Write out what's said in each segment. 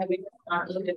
I would not look at.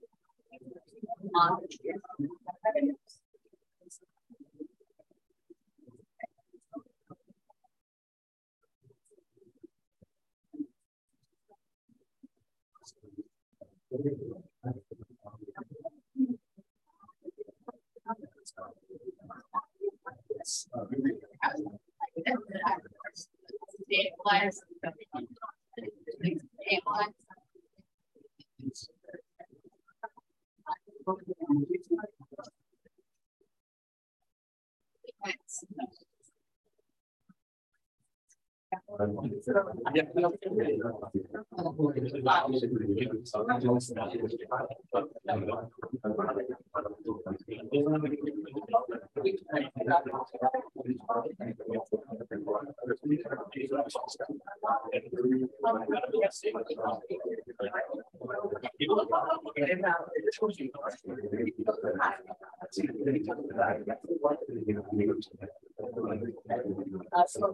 Stabilize. Stabilize. Thanks. Grazie. Uh, so,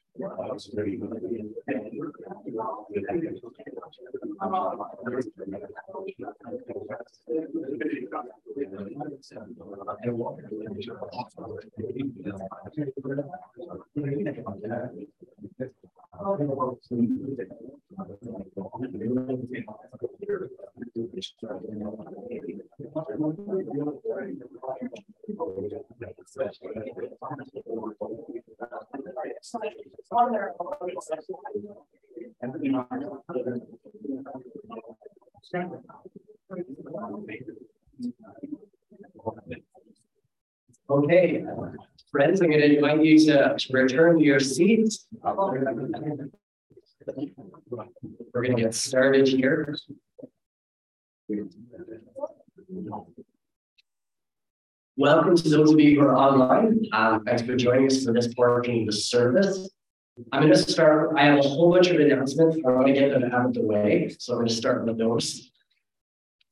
I'm Okay, Friends, I'm going to invite you to, return to your seats. We're going to get started here. Welcome to those of you who are online. Um, thanks for joining us for this portion of the service. I'm going to start. I have a whole bunch of announcements. I want to get them out of the way. So I'm going to start with those.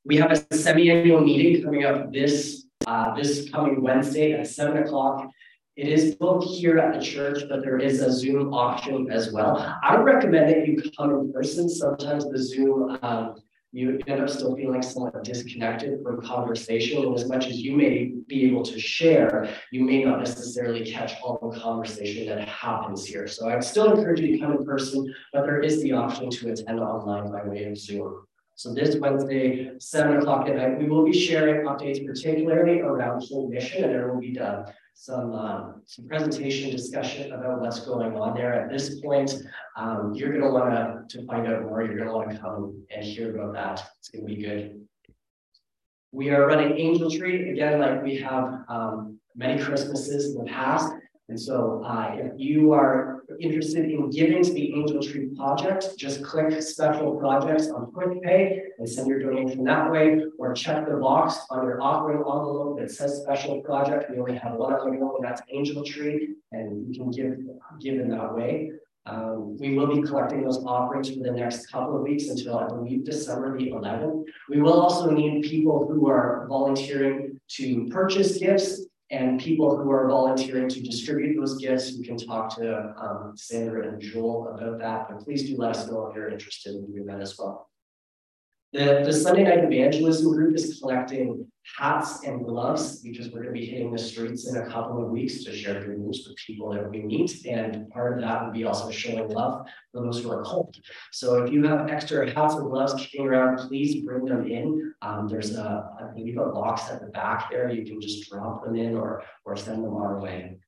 We have a semi-annual meeting coming up this uh, this coming Wednesday at seven o'clock it is both here at the church, but there is a Zoom option as well. I would recommend that you come in person. Sometimes the Zoom, um, you end up still feeling somewhat disconnected from conversation. And as much as you may be able to share, you may not necessarily catch all the conversation that happens here. So I'd still encourage you to come in person, but there is the option to attend online by way of Zoom. So this Wednesday, seven o'clock at night, we will be sharing updates, particularly around whole mission, and there will be done some um, some presentation discussion about what's going on there. At this point, um, you're going to want to find out more. You're going to want to come and hear about that. It's going to be good. We are running Angel Tree again, like we have um, many Christmases in the past. And so uh, if you are interested in giving to the Angel Tree Project, just click special projects on QuickPay and send your donation that way, or check the box on your offering envelope that says special project. We only have one envelope, and that's Angel Tree, and you can give, give in that way. Um, we will be collecting those offerings for the next couple of weeks until I believe December the 11th. We will also need people who are volunteering to purchase gifts and people who are volunteering to distribute those gifts, you can talk to um, Sandra and Joel about that, but please do let us know if you're interested in doing that as well. The, the Sunday night evangelism group is collecting hats and gloves because we're going to be hitting the streets in a couple of weeks to share good news with people that we meet. And part of that would be also showing love for those who are cold. So if you have extra hats and gloves kicking around, please bring them in. Um, there's a, I believe, a box at the back there. You can just drop them in or, or send them our way.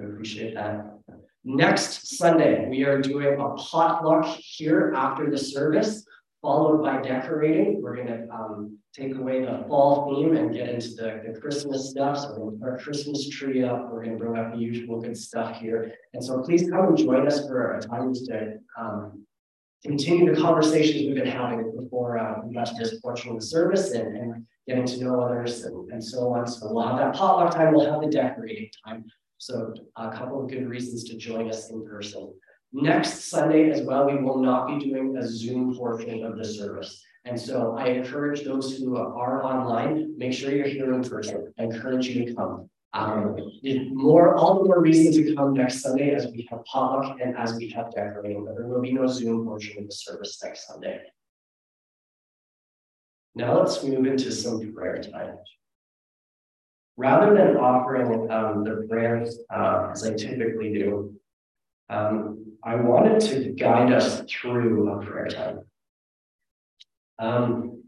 I appreciate that. Next Sunday, we are doing a potluck here after the service followed by decorating. We're going to um, take away the fall theme and get into the, the Christmas stuff. So we're going to put our Christmas tree up. We're going to bring up the usual good stuff here. And so please come and join us for a time to um, continue the conversations we've been having before uh, we got to this portion of the service and, and getting to know others and, and so on. So we'll have that potluck time. We'll have the decorating time. So a couple of good reasons to join us in person. Next Sunday as well, we will not be doing a Zoom portion of the service. And so I encourage those who are online, make sure you're here in person. I encourage you to come. Um, more, all the more reason to come next Sunday as we have potluck and as we have decorating, but there will be no Zoom portion of the service next Sunday. Now let's move into some prayer time. Rather than offering um, the prayers uh, as I typically do, um, I wanted to guide us through a prayer time. Um,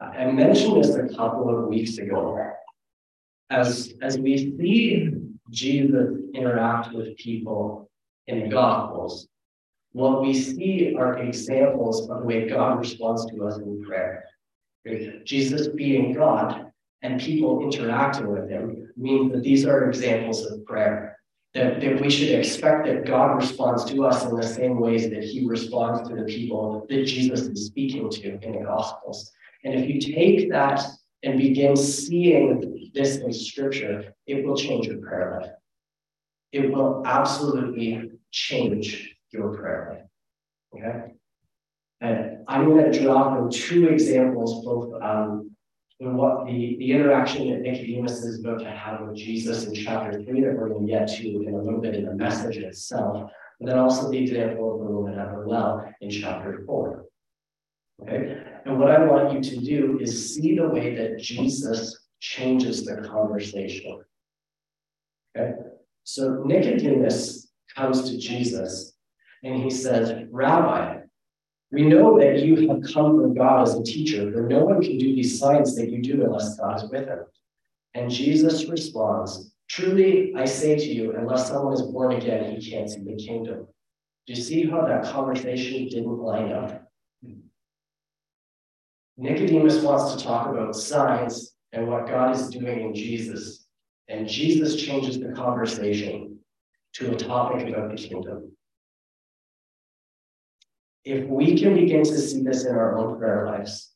I mentioned this a couple of weeks ago. As, as we see Jesus interact with people in the Gospels, what we see are examples of the way God responds to us in prayer. Jesus being God and people interacting with him means that these are examples of prayer that, that we should expect that God responds to us in the same ways that he responds to the people that Jesus is speaking to in the Gospels. And if you take that and begin seeing this in Scripture, it will change your prayer life. It will absolutely change your prayer life. Okay? And I'm going to draw from two examples, both um, and what the, the interaction that Nicodemus is about to have with Jesus in chapter three that we're going to get to in a little bit in the message itself, and then also the example of the woman at the well in chapter four. Okay, and what I want you to do is see the way that Jesus changes the conversation. Okay, so Nicodemus comes to Jesus and he says, Rabbi, we know that you have come from God as a teacher, for no one can do these signs that you do unless God is with him. And Jesus responds, Truly, I say to you, unless someone is born again, he can't see the kingdom. Do you see how that conversation didn't line up? Nicodemus wants to talk about signs and what God is doing in Jesus. And Jesus changes the conversation to a topic about the kingdom. If we can begin to see this in our own prayer lives,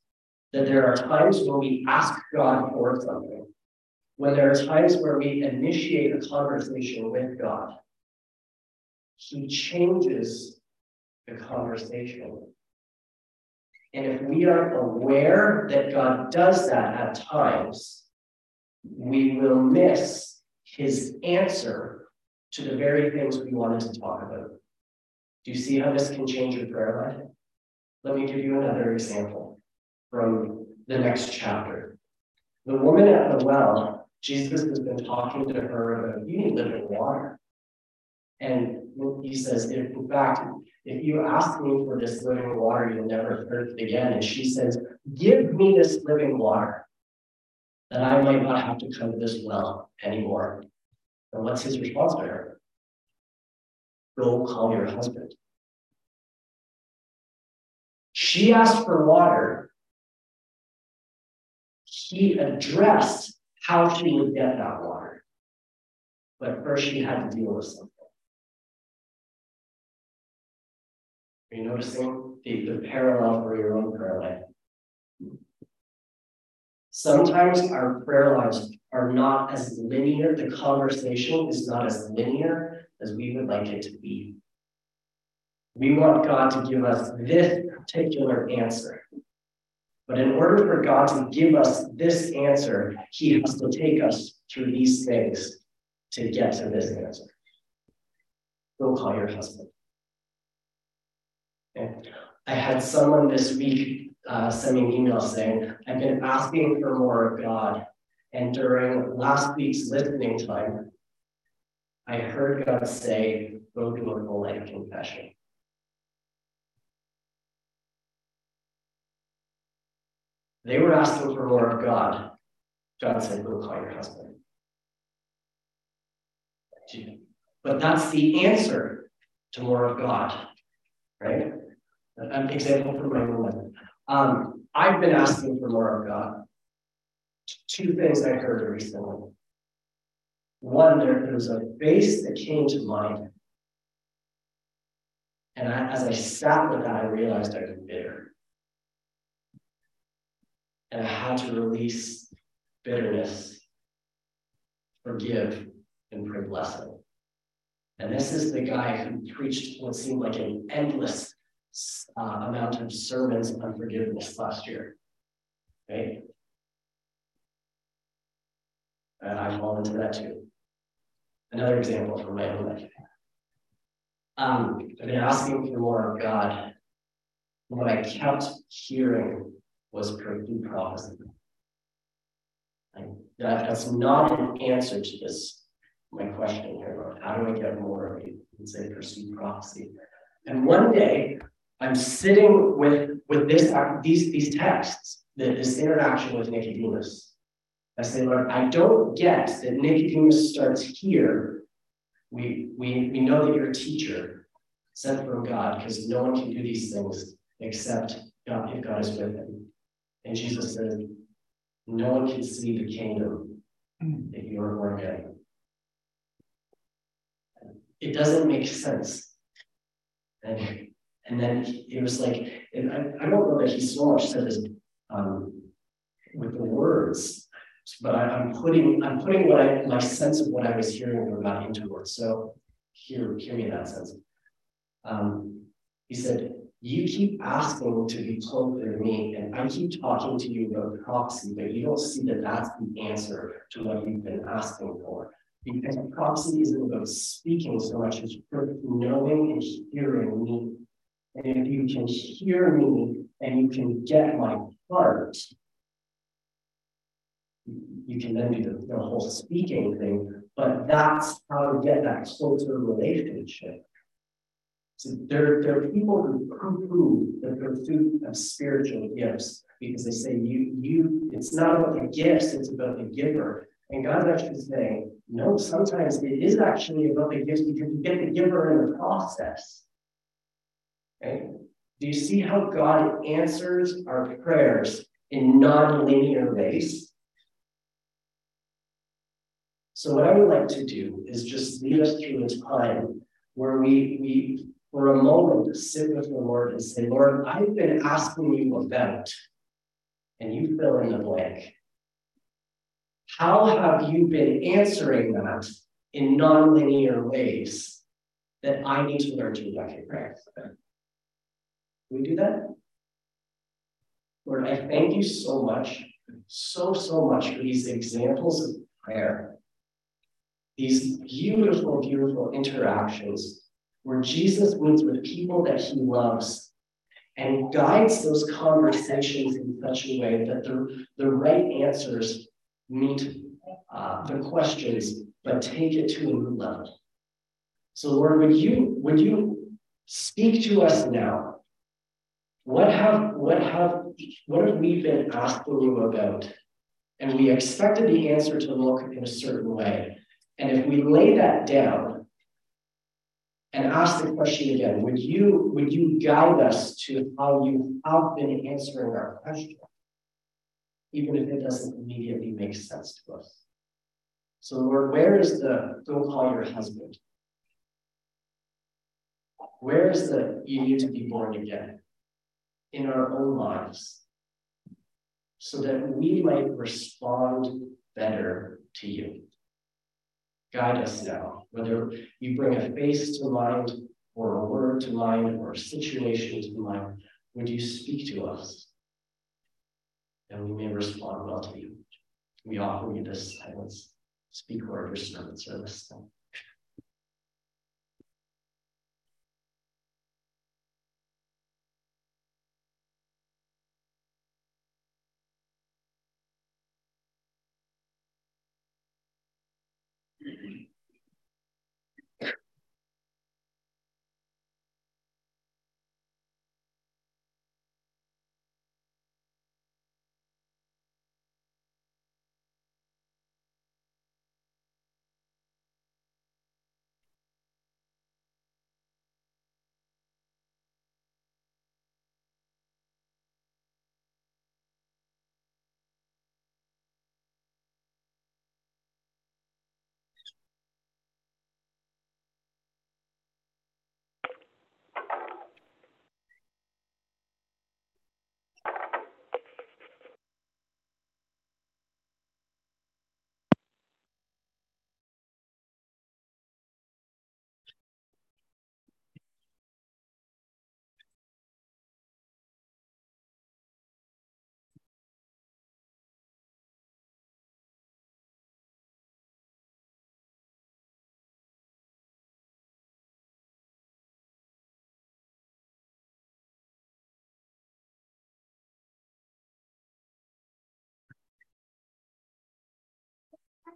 that there are times when we ask God for something, when there are times where we initiate a conversation with God, He changes the conversation. And if we are aware that God does that at times, we will miss His answer to the very things we wanted to talk about. Do you see how this can change your prayer life? Let me give you another example from the next chapter. The woman at the well, Jesus has been talking to her about you need living water. And he says, if, in fact, if you ask me for this living water, you'll never thirst again. And she says, Give me this living water that I might not have to come to this well anymore. And what's his response to her? Go call your husband. She asked for water. He addressed how she would get that water. But first, she had to deal with something. Are you noticing the, the parallel for your own prayer life? Sometimes our prayer lives are not as linear, the conversation is not as linear as we would like it to be. We want God to give us this particular answer. But in order for God to give us this answer, He has to take us through these things to get to this answer. Go call your husband. Okay. I had someone this week uh, send me an email saying, I've been asking for more of God. And during last week's listening time, I heard God say, go do a full life confession. They were asking for more of God. God said, go call your husband. But that's the answer to more of God, right? An example from my own. Um, I've been asking for more of God. Two things I heard recently. One, there, there was a face that came to mind. And I, as I sat with that, I realized I was bitter. And I had to release bitterness, forgive, and pray blessing. And this is the guy who preached what seemed like an endless uh, amount of sermons on forgiveness last year. Right? And I fall into that too. Another example from my own life. Um, I've been asking for more of God. What I kept hearing was pursuit prophecy. that, that's not an answer to this, my question here. About how do I get more of you? And say pursue prophecy. And one day I'm sitting with, with this, these, these texts, this interaction with Nicodemus. I say, Lord, I don't get that Nicodemus starts here. We, we, we know that you're a teacher sent from God because no one can do these things except God, if God is with him. And Jesus said, No one can see the kingdom if you are born again. It doesn't make sense. And and then it was like, and I, I don't know that he so much said this um, with the words, but I, am putting I'm putting what I my sense of what I was hearing God into words. So hear hear me in that sense. Um, he said, "You keep asking to be closer to me, and I keep talking to you about prophecy, but you don't see that that's the answer to what you've been asking for." Because prophecy isn't about speaking so much as knowing and hearing me and if you can hear me and you can get my heart, you can then do the, the whole speaking thing. But that's how to get that closer relationship. So there, there are people who poo-poo the pursuit of spiritual gifts because they say you, you, it's not about the gifts, it's about the giver. And God's actually saying, no, sometimes it is actually about the gifts because you get the giver in the process. Okay? Do you see how God answers our prayers in non-linear ways? So what I would like to do is just lead us through a time where we, we for a moment sit with the Lord and say, Lord, I've been asking you about, and you fill in the blank. How have you been answering that in nonlinear ways that I need to learn to recognize? Can we do that? Lord, I thank you so much, so, so much for these examples of prayer. These beautiful, beautiful interactions where Jesus meets with people that he loves and guides those conversations in such a way that the, the right answers meet uh, the questions, but take it to a new level. So Lord, would you, would you speak to us now? What have, what have, what have we been asking you about? And we expected the answer to look in a certain way. And if we lay that down, and ask the question again, would you, would you guide us to how you have been answering our question? Even if it doesn't immediately make sense to us. So Lord, where is the go call your husband? Where is the you need to be born again in our own lives so that we might respond better to you? Guide us now, whether you bring a face to mind, or a word to mind, or a situation to mind. Would you speak to us? And we may respond well to you. We offer you this silence. Speak, Lord, your servant service.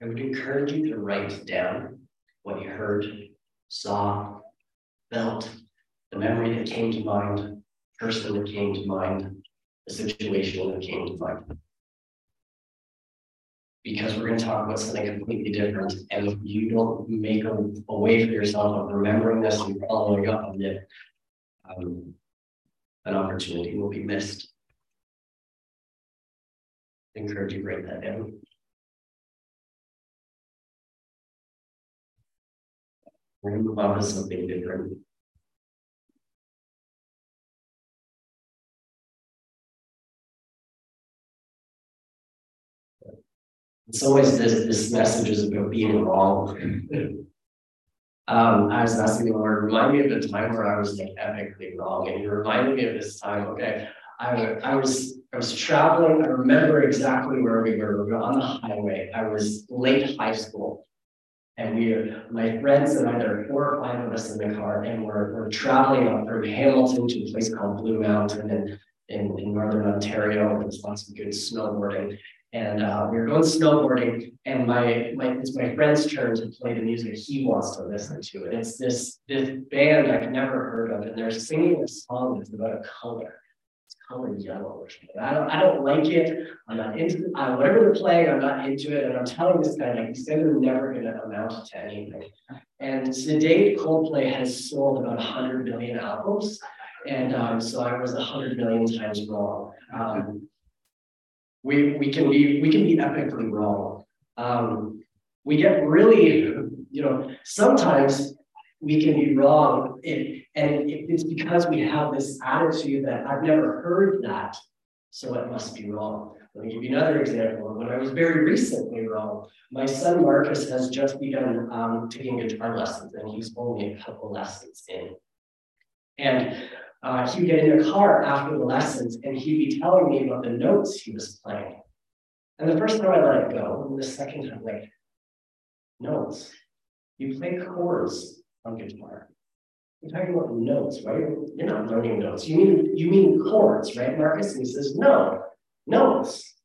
I would encourage you to write down what you heard, saw, felt, the memory that came to mind, person that came to mind, the situation that came to mind. Because we're going to talk about something completely different. And if you don't make a, a way for yourself of remembering this and following up on it, um, an opportunity will be missed. I encourage you to write that down. Gonna move on to something different. in some ways, this, this message is about being wrong. um, I was asking the Lord, remind me of the time where I was like epically wrong. And he reminded me of this time, okay. I, I was I was traveling. I remember exactly where we were. We were on the highway. I was late high school. And we, are my friends and I, there were four or five of us in the car, and we're, we're traveling up through Hamilton to a place called Blue Mountain in, in, in northern Ontario. There's lots of good snowboarding. And uh, we were going snowboarding, and my, my it's my friend's turn to play the music he wants to listen to. And it's this, this band I've never heard of, and they're singing a song that's about a color. It's color yellow or something. I don't, I don't like it. I'm not into uh, whatever they're playing, I'm not into it. And I'm telling this guy, like, guys are never going to amount to anything. And to date, Coldplay has sold about 100 million albums. And um, so I was 100 million times wrong. Um, we, we can be we can be epically wrong. Um, we get really, you know, sometimes we can be wrong, and, and it's because we have this attitude that I've never heard that, so it must be wrong. Let me give you another example. When I was very recently wrong, my son Marcus has just begun um, taking guitar lessons, and he's only a couple lessons in. And uh, he'd get in the car after the lessons and he'd be telling me about the notes he was playing. And the first time I let it go, and the second time, like, notes. You play chords on guitar. You're talking about notes, right? You're not learning notes. You mean you mean chords, right, Marcus? And he says, no, notes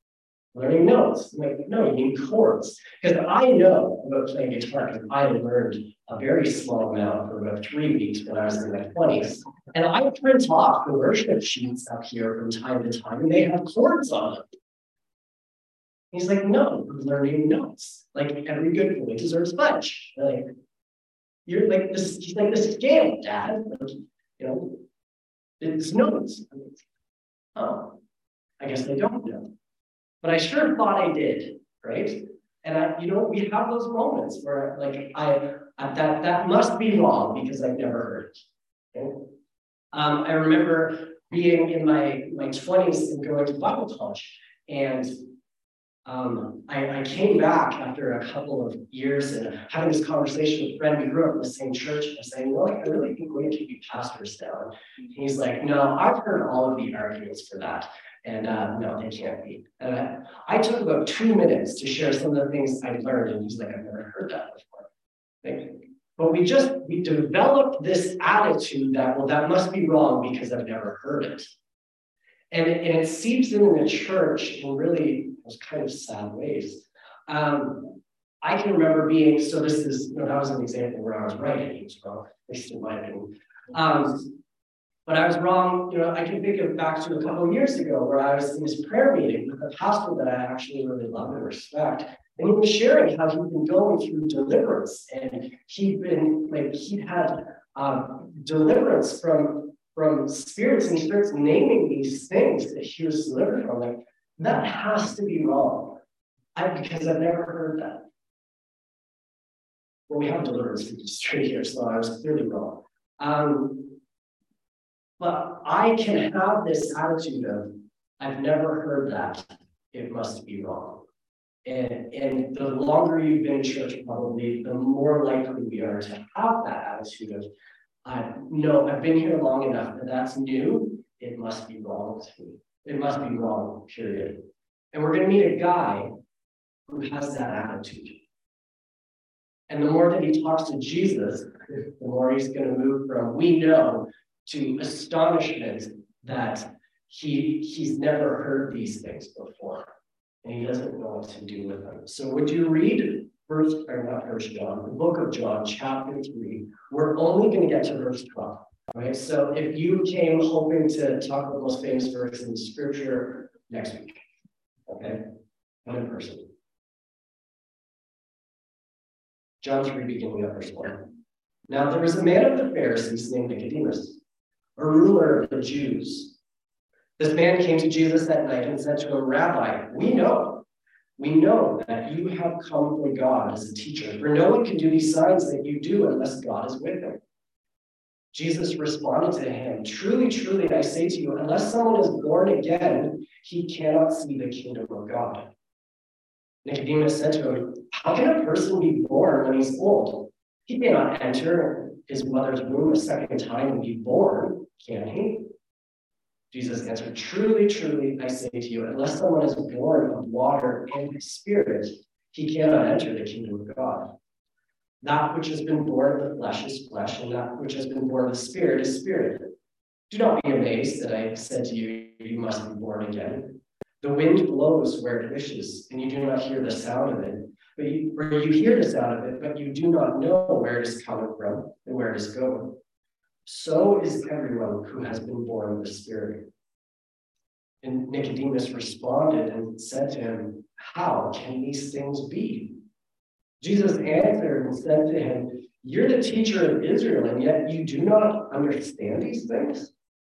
learning notes. I'm like, no, you mean chords. Because I know about playing guitar because I learned a very small amount for about three weeks when I was in my 20s. And I print off the worship sheets up here from time to time, and they have chords on them. He's like, no, I'm learning notes. Like every good boy deserves fudge. Like, you're like this, he's like this scale, Dad. Like, you know, it's notes. oh, I guess they don't know but I sure thought I did, right? And I, you know, we have those moments where like I, I that that must be wrong because I've never heard it. Okay? Um, I remember being in my my 20s and going to Bible college. And um, I, I, came back after a couple of years and having this conversation with a friend. We grew up in the same church. And I saying, well, I really think we could be pastors now. And he's like, no, I've heard all of the arguments for that. And uh, no, they can't be. And I, I, took about two minutes to share some of the things I learned, and he's like, I've never heard that before. But we just we developed this attitude that well, that must be wrong because I've never heard it, and and it seeps in the church in really those kind of sad ways. Um, I can remember being so. This is you know, that was an example where I was right and he was wrong, at least in my opinion. Um, but I was wrong. You know, I can think of back to a couple of years ago where I was in this prayer meeting with a pastor that I actually really love and respect. And he was sharing how he'd been going through deliverance and he'd been like, he'd had um, deliverance from from spirits and starts naming these things that he was delivered from. Like, that has to be wrong. I, because I've never heard that. Well, we have deliverance straight here, so I was clearly wrong. Um, but I can have this attitude of, I've never heard that. It must be wrong. And, and the longer you've been in church, probably, the more likely we are to have that attitude of, I no, I've been here long enough, but that's new. It must be wrong to me. It must be wrong, period. And we're going to meet a guy who has that attitude. And the more that he talks to Jesus, the more he's going to move from we know to astonishment that he he's never heard these things before and he doesn't know what to do with them. So would you read first or not first John, the book of John, chapter three? We're only going to get to verse 12. Right. So if you came hoping to talk about the most famous verse in scripture next week, okay, not in person. John 3, beginning of verse 1. Now there was a man of the Pharisees named Nicodemus a ruler of the Jews. This man came to Jesus that night and said to him, Rabbi, we know, we know that you have come from God as a teacher, for no one can do these signs that you do unless God is with him. Jesus responded to him, Truly, truly, I say to you, unless someone is born again, he cannot see the kingdom of God. Nicodemus said to him, How can a person be born when he's old? He cannot enter his mother's womb a second time and be born, can he? Jesus answered, Truly, truly, I say to you, unless someone is born of water and spirit, he cannot enter the kingdom of God. That which has been born of the flesh is flesh, and that which has been born of the spirit is spirit. Do not be amazed that I said to you, You must be born again. The wind blows where it wishes, and you do not hear the sound of it. But you, or you hear the sound of it, but you do not know where it is coming from and where it is going. So is everyone who has been born of the Spirit. And Nicodemus responded and said to him, How can these things be? Jesus answered and said to him, You're the teacher of Israel, and yet you do not understand these things?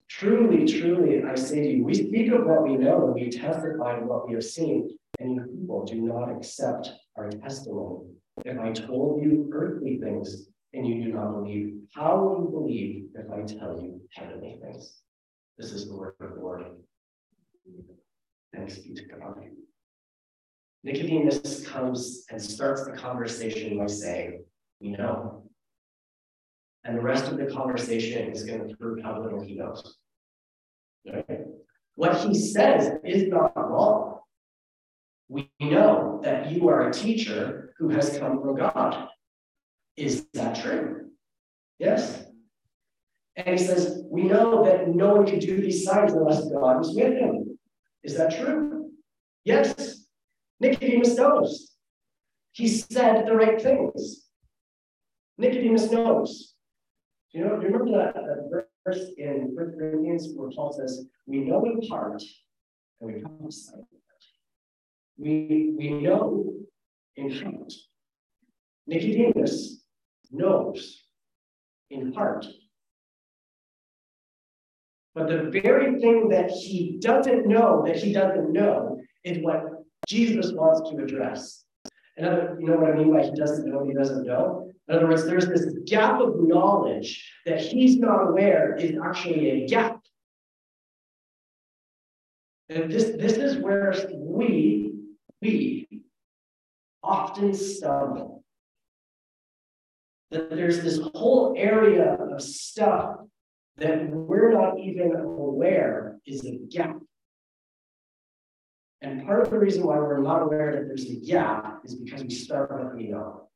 Truly, truly, I say to you, we speak of what we know and we testify of what we have seen, and you people do not accept our testimony. If I told you earthly things and you do not believe, how will you believe if I tell you heavenly things? This is the word of the Lord. Thanks be to God. Nicodemus comes and starts the conversation by saying, We know. And the rest of the conversation is going to prove how little he knows. Right? What he says is not wrong. We know that you are a teacher who has come from God. Is that true? Yes. And he says, We know that no one can do these signs unless God is with him. Is that true? Yes. Nicodemus knows. He said the right things. Nicodemus knows. You know, remember that, that verse in 1 Corinthians where Paul says, We know in part and we prophesy. We, we know in part. Nicodemus knows in part. But the very thing that he doesn't know, that he doesn't know, is what Jesus wants to address. And you know what I mean by he doesn't know, he doesn't know? In other words, there's this gap of knowledge that he's not aware is actually a gap. And this, this is where we, we often stumble. That there's this whole area of stuff that we're not even aware is a gap. And part of the reason why we're not aware that there's a gap is because we start with we know.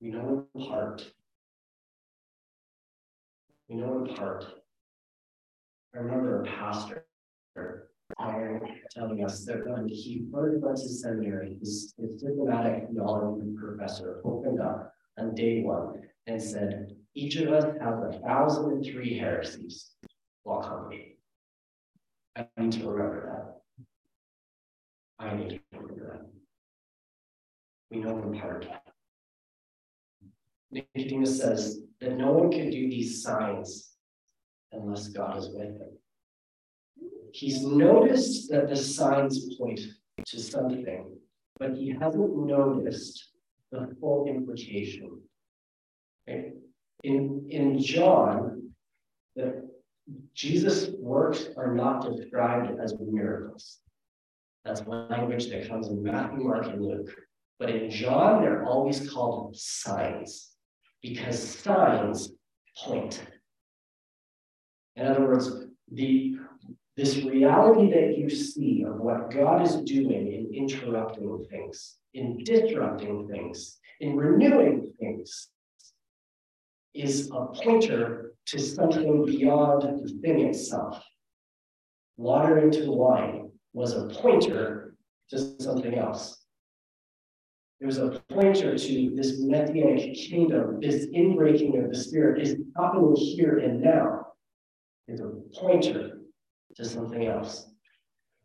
We know in part. We know in part. I remember a pastor telling us that when he first went to seminary, his, his diplomatic knowledge professor opened up on day one and said, each of us has a thousand and three heresies congregating. I need to remember that. I need to remember that. We know in part. Nicodemus says that no one can do these signs unless God is with him. He's noticed that the signs point to something, but he hasn't noticed the full implication. Okay? In, in John, the, Jesus' works are not described as miracles. That's language that comes in Matthew, Mark, and Luke. But in John, they're always called signs because signs point. In other words, the this reality that you see of what God is doing in interrupting things, in disrupting things, in renewing things, is a pointer to something beyond the thing itself. Water into wine was a pointer to something else. It was a pointer to this messianic kingdom, this inbreaking of the spirit is happening here and now. It's a pointer to something else.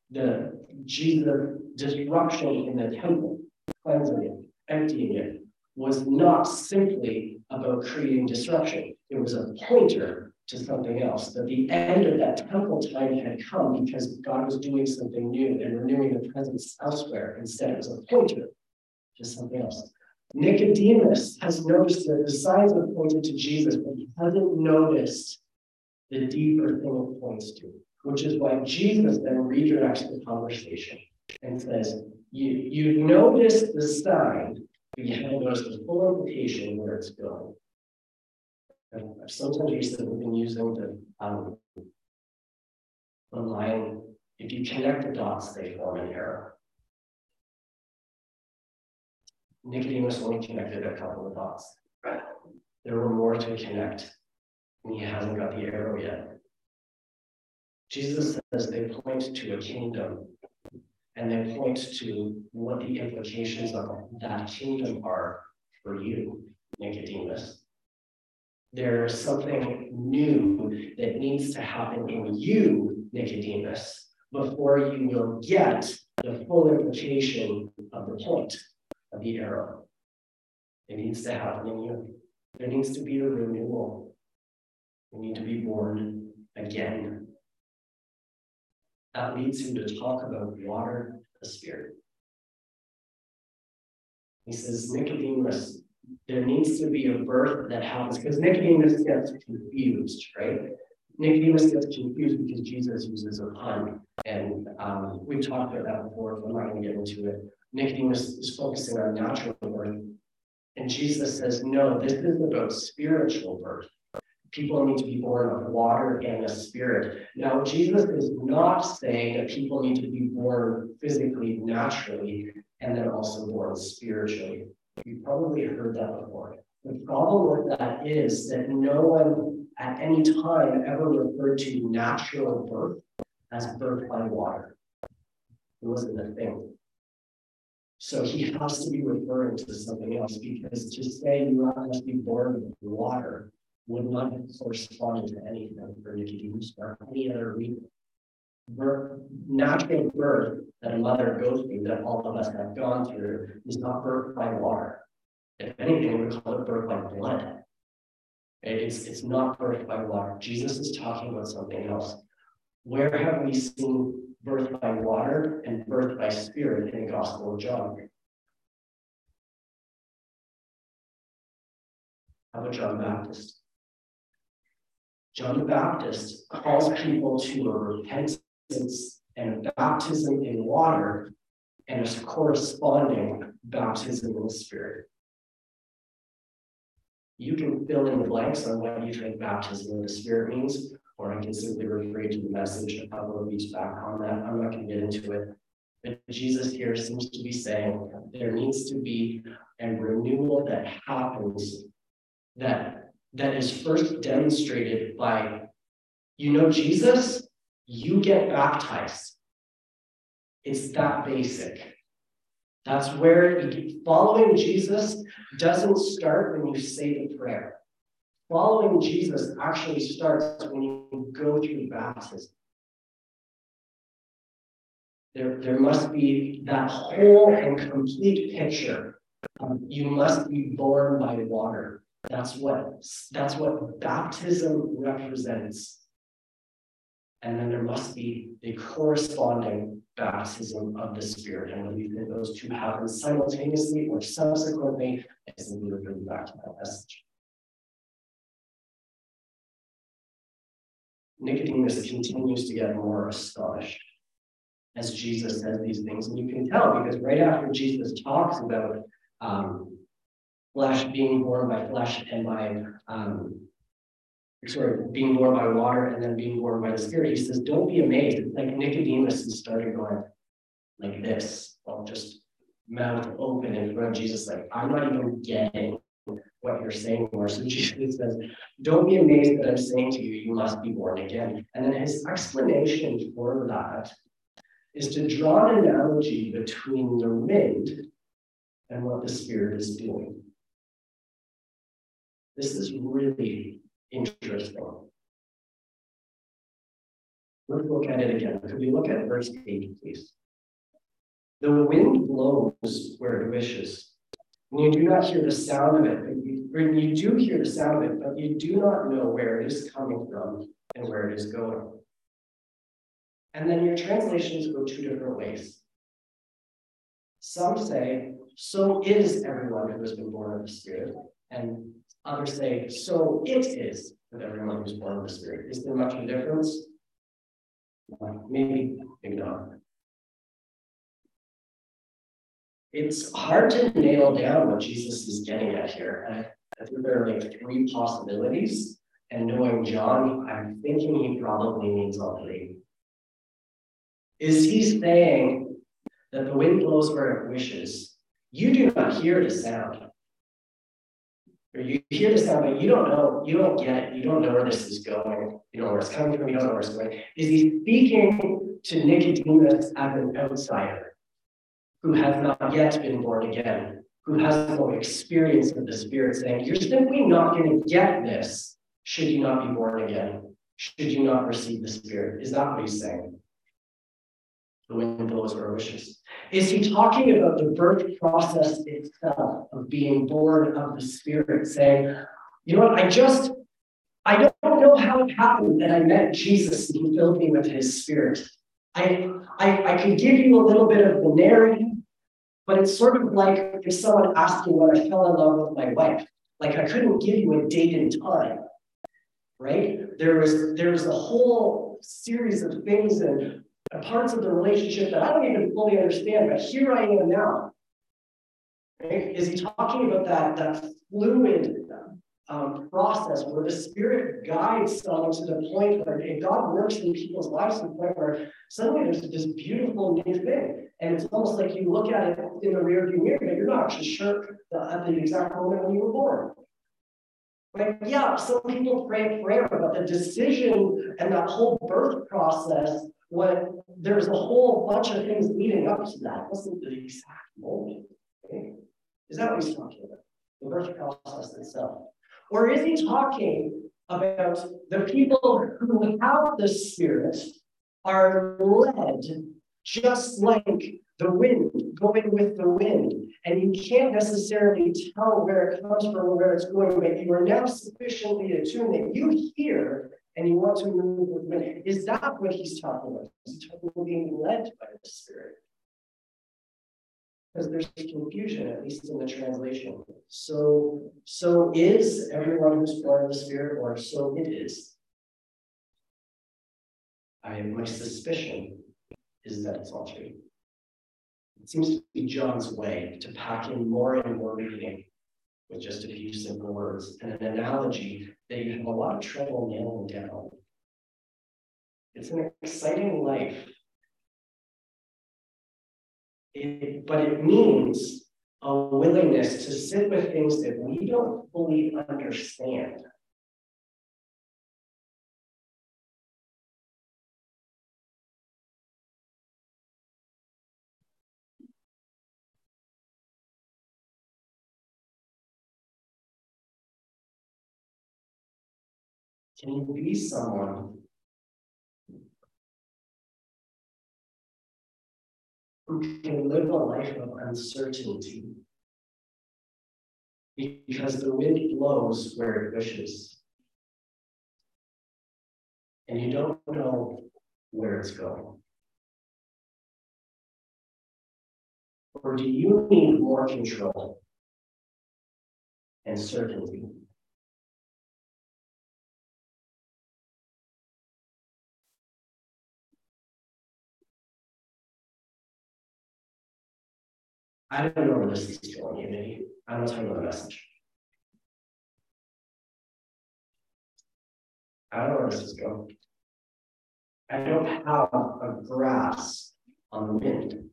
The Jesus disruption in the temple, cleansing it, emptying it, was not simply about creating disruption. It was a pointer to something else. That the end of that temple time had come because God was doing something new and renewing the presence elsewhere. Instead, it was a pointer to something else. Nicodemus has noticed that the signs have pointed to Jesus, but he hasn't noticed the deeper thing it points to, which is why Jesus then redirects the conversation and says, you, you noticed the sign, haven't noticed the full implication where it's going. And sometimes used to have been using the um, if you connect the dots, they form an arrow. Nicodemus only connected a couple of dots. There were more to connect, and he hasn't got the arrow yet. Jesus says they point to a kingdom, and they point to what the implications of that kingdom are for you, Nicodemus. There's something new that needs to happen in you, Nicodemus, before you will get the full implication of the point of the arrow. It needs to happen in you. There needs to be a renewal. You need to be born again. That leads him to talk about water, the spirit. He says, Nicodemus, there needs to be a birth that happens because Nicodemus gets confused, right? Nicodemus gets confused because Jesus uses a pun. And um, we've talked about that before, so I'm not going to get into it. Nicodemus is focusing on natural birth. And Jesus says, no, this is about spiritual birth. People need to be born of water and a spirit. Now, Jesus is not saying that people need to be born physically, naturally, and then also born spiritually. You've probably heard that before. The problem with that is that no one at any time ever referred to natural birth as birth by water. It wasn't a thing. So he has to be referring to something else because to say you must be born of water would not have corresponded to anything for Nicodemus or any other reason. Birth, natural birth that a mother goes through, that all of us have gone through, is not birth by water. If anything, we call it birth by blood. It's, it's not birth by water. Jesus is talking about something else. Where have we seen birth by water and birth by spirit in the Gospel of John? How about John Baptist? John the Baptist calls people to a repentance and a baptism in water and a corresponding baptism in the Spirit. You can fill in the blanks on what you think baptism in the Spirit means, or I can simply refer you to the message a couple of weeks back on that. I'm not going to get into it. But Jesus here seems to be saying there needs to be a renewal that happens that, that is first demonstrated by, you know, Jesus, you get baptized. It's that basic. That's where following Jesus doesn't start when you say the prayer. Following Jesus actually starts when you go through baptism. There, there must be that whole and complete picture. Um, you must be born by water. That's what that's what baptism represents. And then there must be a corresponding baptism of the Spirit. And we think those two happen simultaneously or subsequently, as we refer back to that message. Nicodemus continues to get more astonished as Jesus says these things. And you can tell because right after Jesus talks about um, flesh being born by flesh and by um, sort of being born by water and then being born by the Spirit. He says, Don't be amazed. Like Nicodemus is starting going like this, well, just mouth open in front of Jesus, like, I'm not even getting what you're saying more. So Jesus says, Don't be amazed that I'm saying to you, you must be born again. And then his explanation for that is to draw an analogy between the wind and what the Spirit is doing. This is really interesting. Let's look at it again. Could we look at verse 8, please? The wind blows where it wishes, and you do not hear the sound of it. Or you do hear the sound of it, but you do not know where it is coming from and where it is going. And then your translations go two different ways. Some say, so is everyone who has been born of the Spirit. And Others say, so it is with everyone who's born of the Spirit. Is there much of a difference? Maybe, maybe not. it's hard to nail down what Jesus is getting at here. I, think there are like three possibilities. And knowing John, I'm thinking he probably means all three. Is he saying that the wind blows where it wishes? You do not hear the sound. Or you hear the sound, but you don't know, you don't get you don't know where this is going, you know where it's coming from, you don't know where it's going. Is he speaking to Nicodemus as an outsider who has not yet been born again, who has no experience of the Spirit, saying, You're simply not going to get this should you not be born again, should you not receive the Spirit? Is that what he's saying? The wind blows where it wishes. Is he talking about the birth process itself of being born of the Spirit, saying, you know what, I just, I don't know how it happened that I met Jesus and he filled me with his Spirit. I, I, I can give you a little bit of the narrative, but it's sort of like if someone asked me when I fell in love with my wife. Like I couldn't give you a date and time, right? There was there was a whole series of things and parts of the relationship that I don't even fully understand, but here I am now. Right? Is he talking about that, that fluid um, process where the Spirit guides someone to the point where God works in people's lives to the point where suddenly there's this beautiful new thing. And it's almost like you look at it in the rearview mirror, but you're not actually sure the, at the exact moment when you were born. Like, yeah, some people pray a prayer, but the decision and that whole birth process when there's a whole bunch of things leading up to that. wasn't the exact moment. Okay? Is that what he's talking about? The birth process itself. Or is he talking about the people who have the Spirit are led just like the wind, going with the wind. And you can't necessarily tell where it comes from or where it's going, but you are now sufficiently attuned that you hear and you want to move with wind. Is that what he's talking about? Talking about being led by the Spirit. Because there's confusion, at least in the translation. So, so is everyone who's born of the Spirit, or so it is. I my suspicion is that it's all true. It seems to be John's way to pack in more and more meaning with just a few simple words and an analogy that you have a lot of trouble nailing down. It's an exciting life. It, but it means a willingness to sit with things that we don't fully understand. Can you be someone who can live a life of uncertainty? Because the wind blows where it wishes. And you don't know where it's going. Or do you need more control and certainty? I don't know this is going, Unity. Not talking about the message. I don't know where this is going. I don't have a grasp on the wind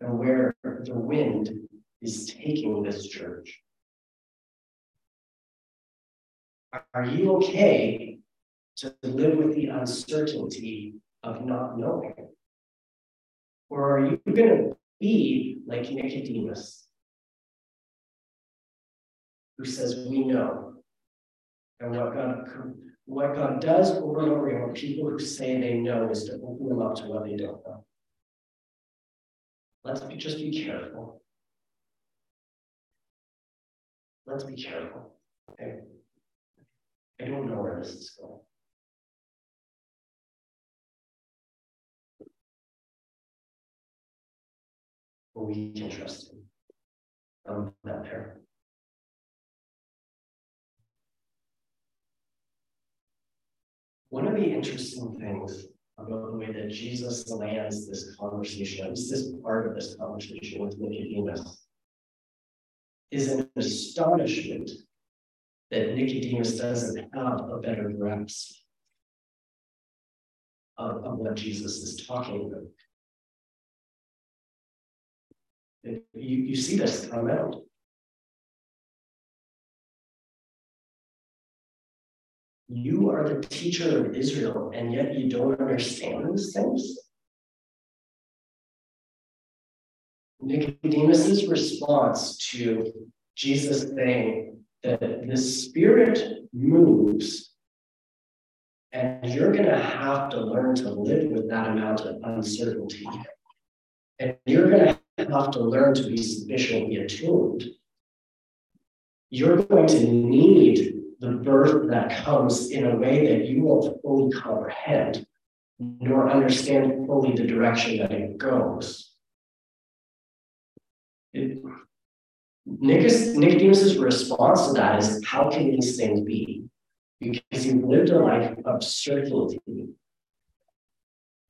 and where the wind is taking this church. Are you okay to live with the uncertainty of not knowing? Or are you going to be like Nicodemus, who says, We know. And what God, what God does over and over again with people who say they know is to open them up to what they don't know. Let's be, just be careful. Let's be careful. Okay? I don't know where this is going. We can trust him. I'm not. One of the interesting things about the way that Jesus lands this conversation, at least this part of this conversation with Nicodemus, is an astonishment that Nicodemus doesn't have a better grasp of, of what Jesus is talking about. You, you see this out. You are the teacher of Israel, and yet you don't understand these things? Nicodemus's response to Jesus saying that the Spirit moves, and you're going to have to learn to live with that amount of uncertainty. And you're going to have to learn to be sufficiently attuned. You're going to need the birth that comes in a way that you won't fully comprehend nor understand fully the direction that it goes. It, Nicodemus' response to that is, how can these things be? Because he lived a life of certainty.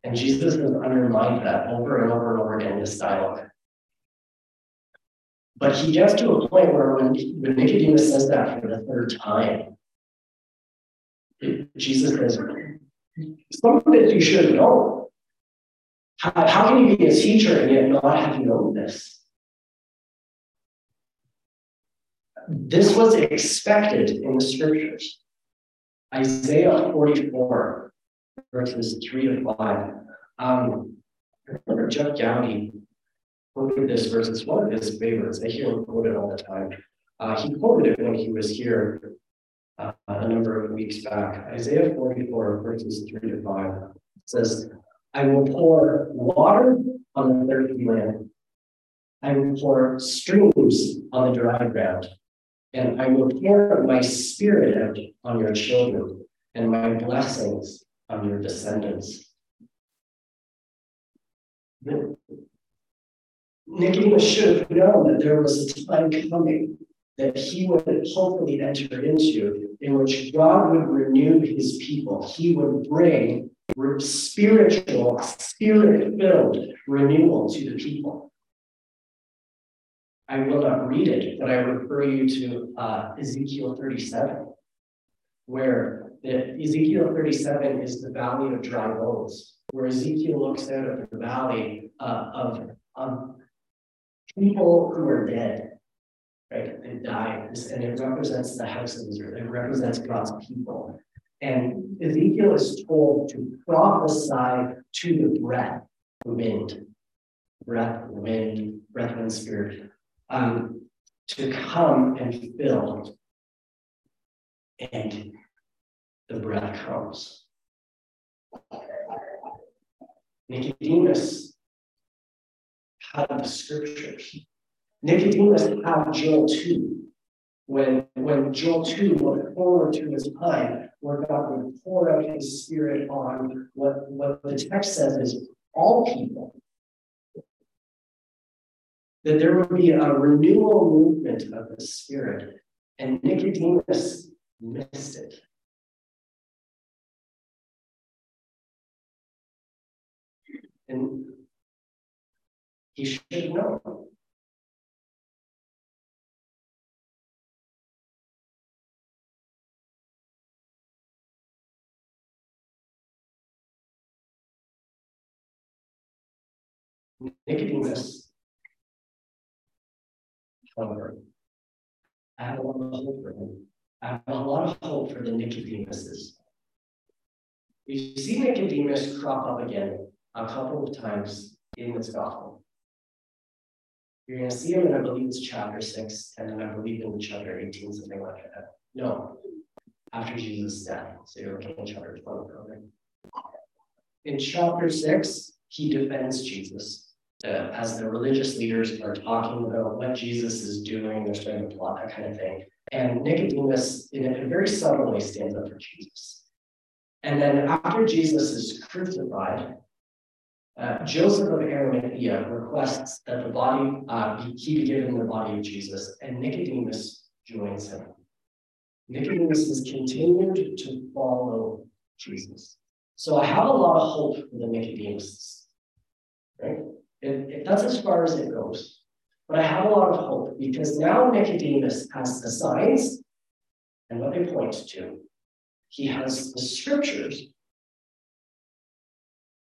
And Jesus has undermined that over and over and over again in this dialogue. But he gets to a point where when, when Nicodemus says that for the third time, Jesus says, something that you should know. How, how can you be a teacher and yet not have known this? This was expected in the scriptures. Isaiah 44, verses 3 to 5. Um, I remember Jeff Gowdy quoted this verse. It's one of his favorites. I hear him quote it all the time. Uh, he quoted it when he was here uh, a number of weeks back. Isaiah 44, verses 3 to 5 says, I will pour water on the thirsty land. I will pour streams on the dry ground. And I will pour my spirit out on your children and my blessings on your descendants. Nicodemus should have known that there was a time coming that he would hopefully enter into in which God would renew his people. He would bring spiritual, spirit filled renewal to the people. I will not read it, but I refer you to uh, Ezekiel 37, where the, Ezekiel 37 is the valley of dry bones, where Ezekiel looks out at the valley uh, of, of people who are dead, right? They die, and it represents the house of Israel. It represents God's people. And Ezekiel is told to prophesy to the breath, wind, breath, wind, breath, and spirit, um, to come and fill. And the breath comes. Nicodemus had the scriptures. Nicodemus had Joel 2. When, when Joel 2 looked forward to his time where God would pour out his spirit on what, what the text says is all people. That there would be a renewal movement of the spirit. And Nicodemus missed it. And he should know. Nicodemus, however, I have a lot of hope for him. I have a lot of hope for the Nicodemuses. You see Nicodemus crop up again a couple of times in this gospel. You're to see him in, I believe it's chapter 6, and then I believe in chapter 18, something like that. No, after Jesus' death. So you're looking at chapter 12, probably. In chapter 6, he defends Jesus. Uh, as the religious leaders are talking about what Jesus is doing, they're starting to plot that kind of thing. And Nicodemus, in a very subtle way, stands up for Jesus. And then after Jesus is crucified, uh, Joseph of Arimathea requests that the body, uh, he be given the body of Jesus, and Nicodemus joins him. Nicodemus has continued to follow Jesus. So I have a lot of hope for the Nicodemus, right? It, it, that's as far as it goes. But I have a lot of hope because now Nicodemus has the signs and what they point to. He has the scriptures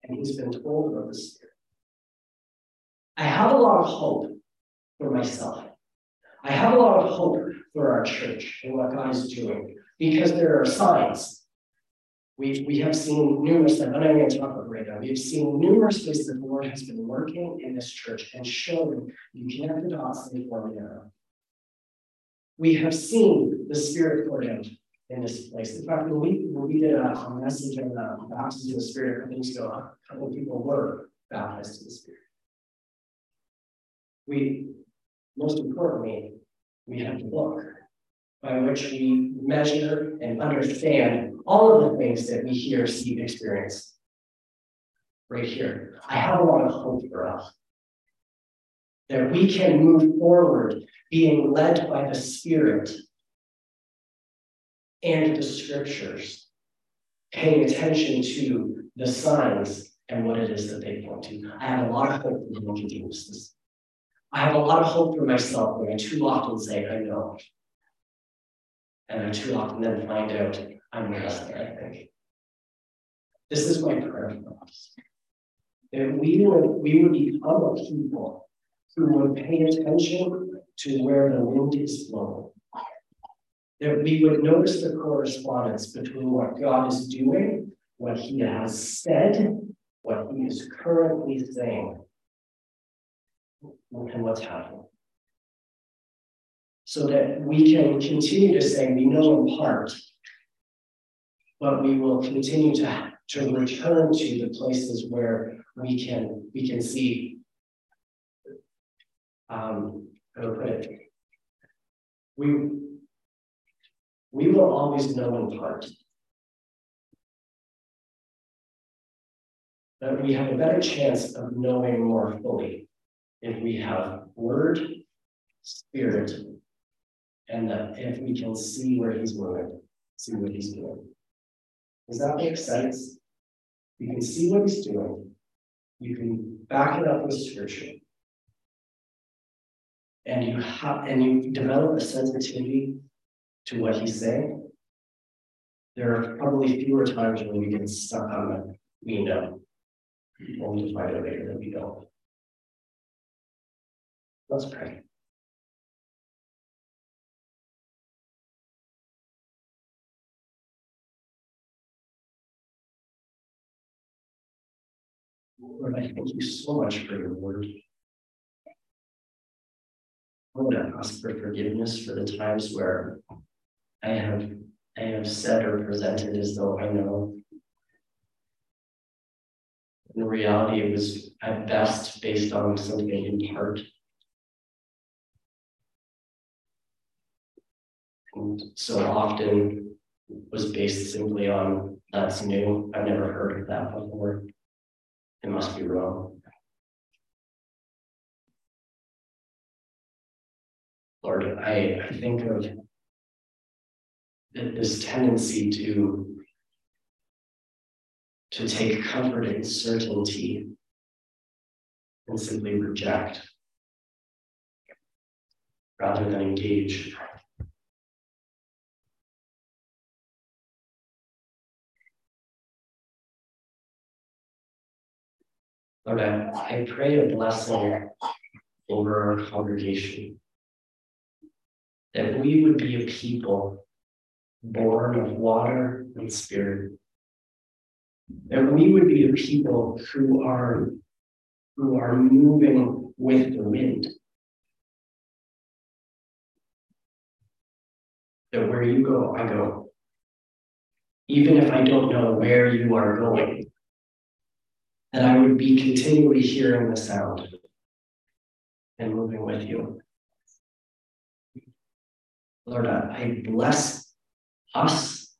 and he's been told of the Spirit. I have a lot of hope for myself. I have a lot of hope for our church and what God is doing because there are signs we we have seen numerous, I'm not going to talk about right now, we've seen numerous ways that the Lord has been working in this church and showing you connect the dots and form an. We have seen the Spirit poured out in this place. In fact, we, we did a, a message on uh, the baptism in the Spirit couple weeks ago, a couple of people were baptized in the Spirit. We, most importantly, we have the book by which we measure and understand all of the things that we hear, see, experience. Right here. I have a lot of hope for us. That we can move forward being led by the Spirit and the scriptures, paying attention to the signs and what it is that they point to. I have a lot of hope for the Nicodemus. I have a lot of hope for myself when I too often say, I know. And I too often then find out I'm resting, I think. This is my prayer for us. That we would, we would become a people who would pay attention to where the wind is blowing. That we would notice the correspondence between what God is doing, what He has said, what He is currently saying, and what's happening. So that we can continue to say, we know in part, but we will continue to, to return to the places where we can we can see um, how to put it. We we will always know in part. But we have a better chance of knowing more fully if we have word, spirit, and that if we can see where he's moving, see what he's doing. Does that make sense? You can see what he's doing. You can back it up with scripture. And you have and you develop a sensitivity to what he's saying. There are probably fewer times when we get stuck on the we know. Only to find out later that we don't. Let's pray. Lord, I thank you so much for your word. I want to ask for forgiveness for the times where I have I have said or presented as though I know. In reality, it was at best based on something in part. And so often was based simply on that's new. I've never heard of that before. It must be wrong. Lord, I, I think of this tendency to, to take comfort in certainty and simply reject rather than engage. Lord, I, I pray a blessing over our congregation. That we would be a people born of water and spirit. That we would be a people who are who are moving with the wind. That where you go, I go. Even if I don't know where you are going, that I would be continually hearing the sound and moving with you. Lord, I bless us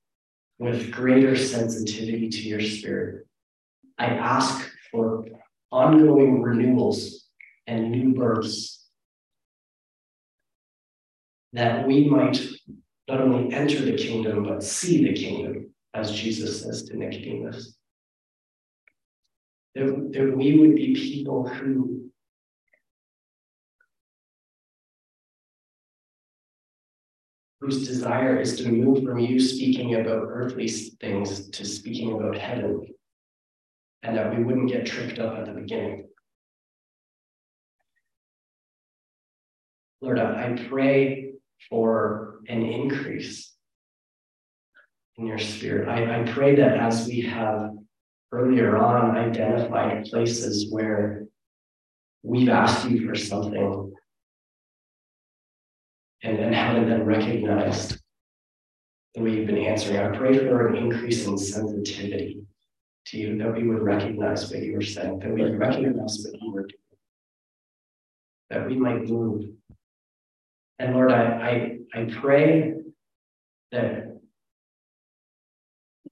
with greater sensitivity to your spirit. I ask for ongoing renewals and new births that we might not only enter the kingdom, but see the kingdom, as Jesus says to Nicodemus. that, that we would be people who whose desire is to move from you speaking about earthly things to speaking about heaven, and that we wouldn't get tripped up at the beginning. Lord, I pray for an increase in your spirit. I, I pray that as we have earlier on identified places where we've asked you for something and, and haven't been recognized the way you've been answering. I pray for an increase in sensitivity to you, that we would recognize what you were saying, that we would recognize what you were doing, that we might move. And Lord, I, I, I pray that,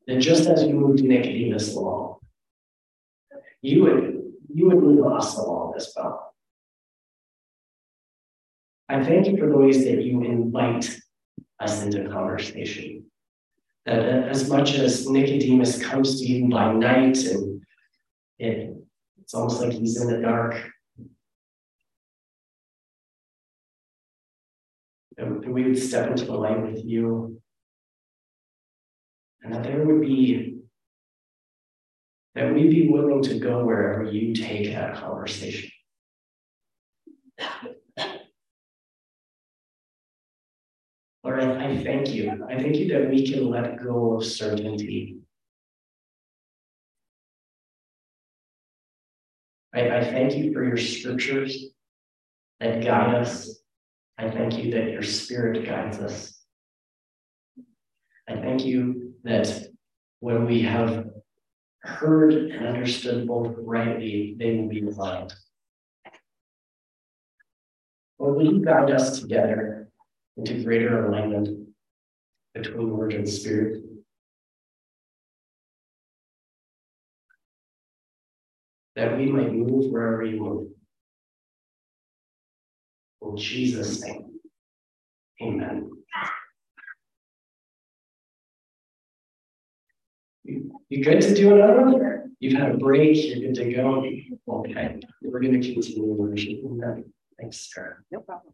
that just as you moved Nicodemus along, you would, you would move us along as well. I thank you for the ways that you invite us into conversation. That as much as Nicodemus comes to you by night and it, it's almost like he's in the dark. And we would step into the light with you. And that there would be, that we'd be willing to go wherever you take that conversation. Lord, I, thank you. I thank you that we can let go of certainty. I, I thank you for your scriptures that guide us. I thank you that your spirit guides us. I thank you that when we have heard and understood both rightly, they will be applied. Lord, will you guide us together into greater alignment between word and spirit. That we might move wherever you move. In Jesus' name, amen. You good to do another one? You've had a break, you're good to go. Okay, we're going to continue worship. Thanks, Sarah. No problem.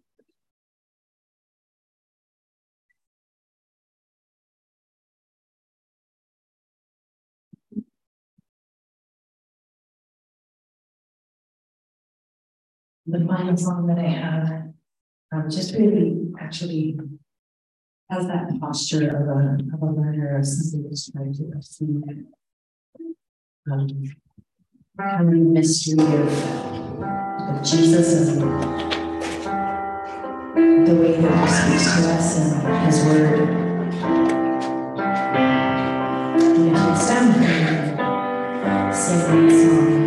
The final song that I have um, just really actually has that posture of a, of a learner of something that's trying to receive um, kind of mystery of, of Jesus and the way that he speaks to us and his word. And if you stand here sing this song,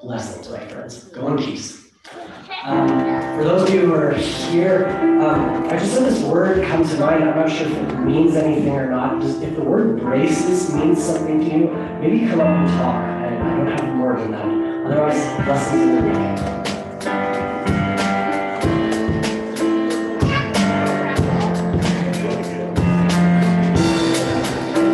week. Blessings, my friends. Go in peace. Um, for those of you who are here, um, I just had this word come to mind. I'm not sure if it means anything or not. Just if the word braces means something to you, maybe come up and talk. I, I don't have more than that. Otherwise, blessings in the.